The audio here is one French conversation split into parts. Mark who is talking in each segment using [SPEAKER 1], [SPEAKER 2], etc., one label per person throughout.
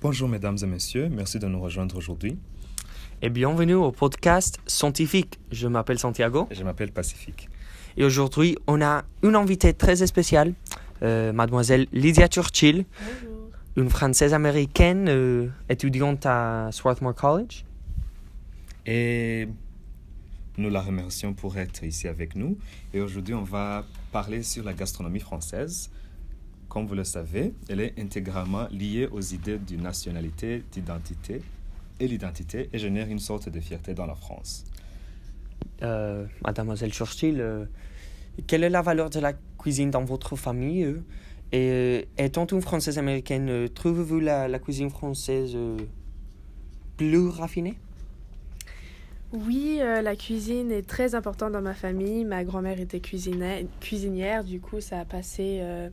[SPEAKER 1] Bonjour mesdames et messieurs, merci de nous rejoindre aujourd'hui.
[SPEAKER 2] Et bienvenue au podcast scientifique. Je m'appelle Santiago.
[SPEAKER 1] Je m'appelle Pacifique.
[SPEAKER 2] Et aujourd'hui, on a une invitée très spéciale, euh, mademoiselle Lydia Churchill,
[SPEAKER 3] Bonjour.
[SPEAKER 2] une Française américaine euh, étudiante à Swarthmore College.
[SPEAKER 1] Et nous la remercions pour être ici avec nous. Et aujourd'hui, on va parler sur la gastronomie française. Comme vous le savez, elle est intégralement liée aux idées de nationalité, d'identité et l'identité et génère une sorte de fierté dans la France.
[SPEAKER 2] Euh, mademoiselle Churchill, euh, quelle est la valeur de la cuisine dans votre famille euh, Et étant une Française américaine, trouvez-vous la, cuisine française plus raffinée?
[SPEAKER 3] Oui, euh, la cuisine est très importante dans ma famille. Ma grand-mère était cuisinière, du coup ça a passé euh,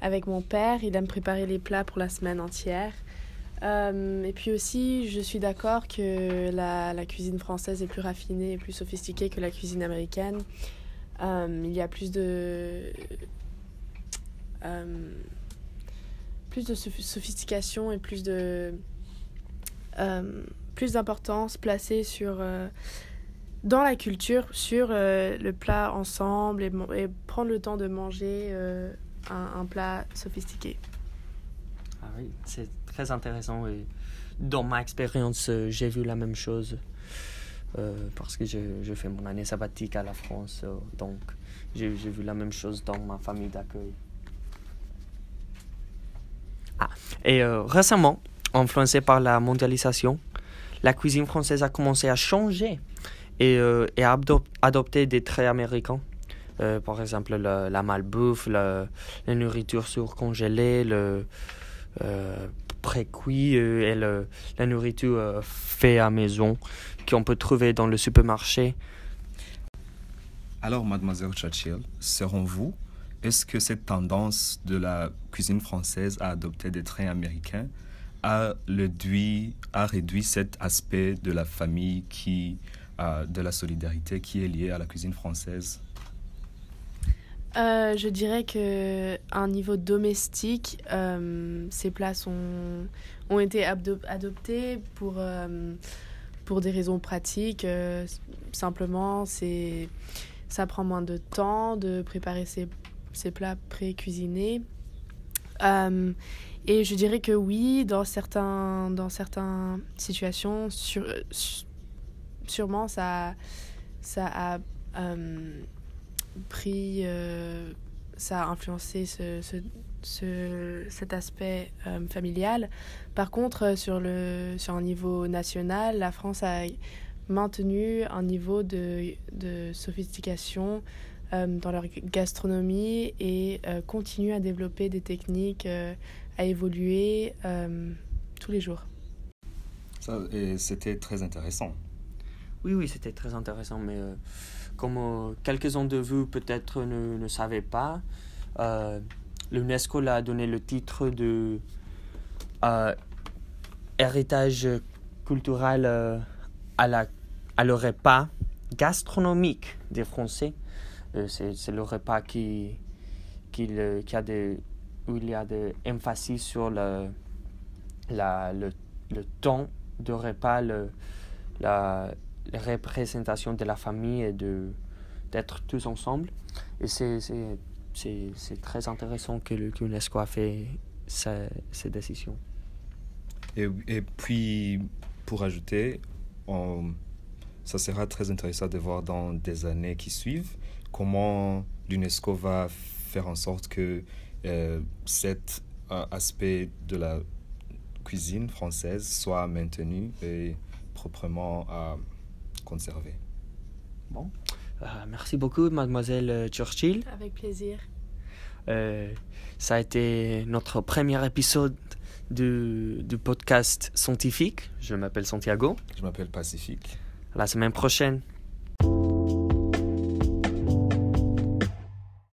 [SPEAKER 3] avec mon père. Il aime préparer les plats pour la semaine entière. Euh, et puis aussi, je suis d'accord que la, cuisine française est plus raffinée et plus sophistiquée que la cuisine américaine. Il y a plus de... plus de soph- sophistication et plus de... plus d'importance placée sur euh, dans la culture sur euh, le plat ensemble et, prendre le temps de manger euh, un, plat sophistiqué.
[SPEAKER 2] Ah oui, c'est très intéressant et dans ma expérience, j'ai vu la même chose parce que je, je fais mon année sabbatique à la France, donc j'ai vu la même chose dans ma famille d'accueil. Ah, et récemment, influencé par la mondialisation, la cuisine française a commencé à changer et, euh, et à adop- adopter des traits américains. Euh, par exemple, le- la malbouffe, la nourriture surcongelée, le euh, pré-cuit euh, et la nourriture faite à maison qu'on peut trouver dans le supermarché.
[SPEAKER 1] Alors, mademoiselle Churchill, seront vous, est-ce que cette tendance de la cuisine française à adopter des traits américains? A réduit, cet aspect de la famille qui, euh, de la solidarité qui est lié à la cuisine française
[SPEAKER 3] Euh, je dirais que à un niveau domestique, euh, ces plats sont, ont été adoptés pour, pour des raisons pratiques. Simplement, ça prend moins de temps de préparer ces, ces plats pré-cuisinés. Euh, et je dirais que oui, dans certains dans certaines situations, sûrement ça, ça a euh, pris, euh, ça a influencé ce, ce, ce- cet aspect familial. Par contre, sur, le, sur un niveau national, la France a maintenu un niveau de, de sophistication dans leur gastronomie et euh, continue à développer des techniques, euh, à évoluer euh, tous les jours.
[SPEAKER 1] Ça, et C'était très intéressant.
[SPEAKER 2] Oui, oui, c'était très intéressant, mais euh, comme euh, quelques-uns de vous peut-être ne, ne savaient pas, euh, l'UNESCO l'a donné le titre de euh, héritage culturel euh, à, la, à le repas gastronomique des Français. Euh, c'est, le repas qui, qui, le- qui a de, où il y a de emphasis sur le, la, le, le temps de repas, le, la, représentation de la famille et de d'être tous ensemble. Et c'est, c'est, très intéressant que l'UNESCO a fait ces décisions.
[SPEAKER 1] Et, et puis, pour ajouter, ça sera très intéressant de voir dans des années qui suivent comment l'UNESCO va faire en sorte que euh, cet euh, aspect de la cuisine française soit maintenu et proprement euh, conservé.
[SPEAKER 2] Bon. Euh, merci beaucoup, mademoiselle Churchill.
[SPEAKER 3] Avec plaisir.
[SPEAKER 2] Euh, ça a été notre premier épisode du, du podcast scientifique. Je m'appelle Santiago.
[SPEAKER 1] Je m'appelle Pacifique.
[SPEAKER 2] La semaine prochaine.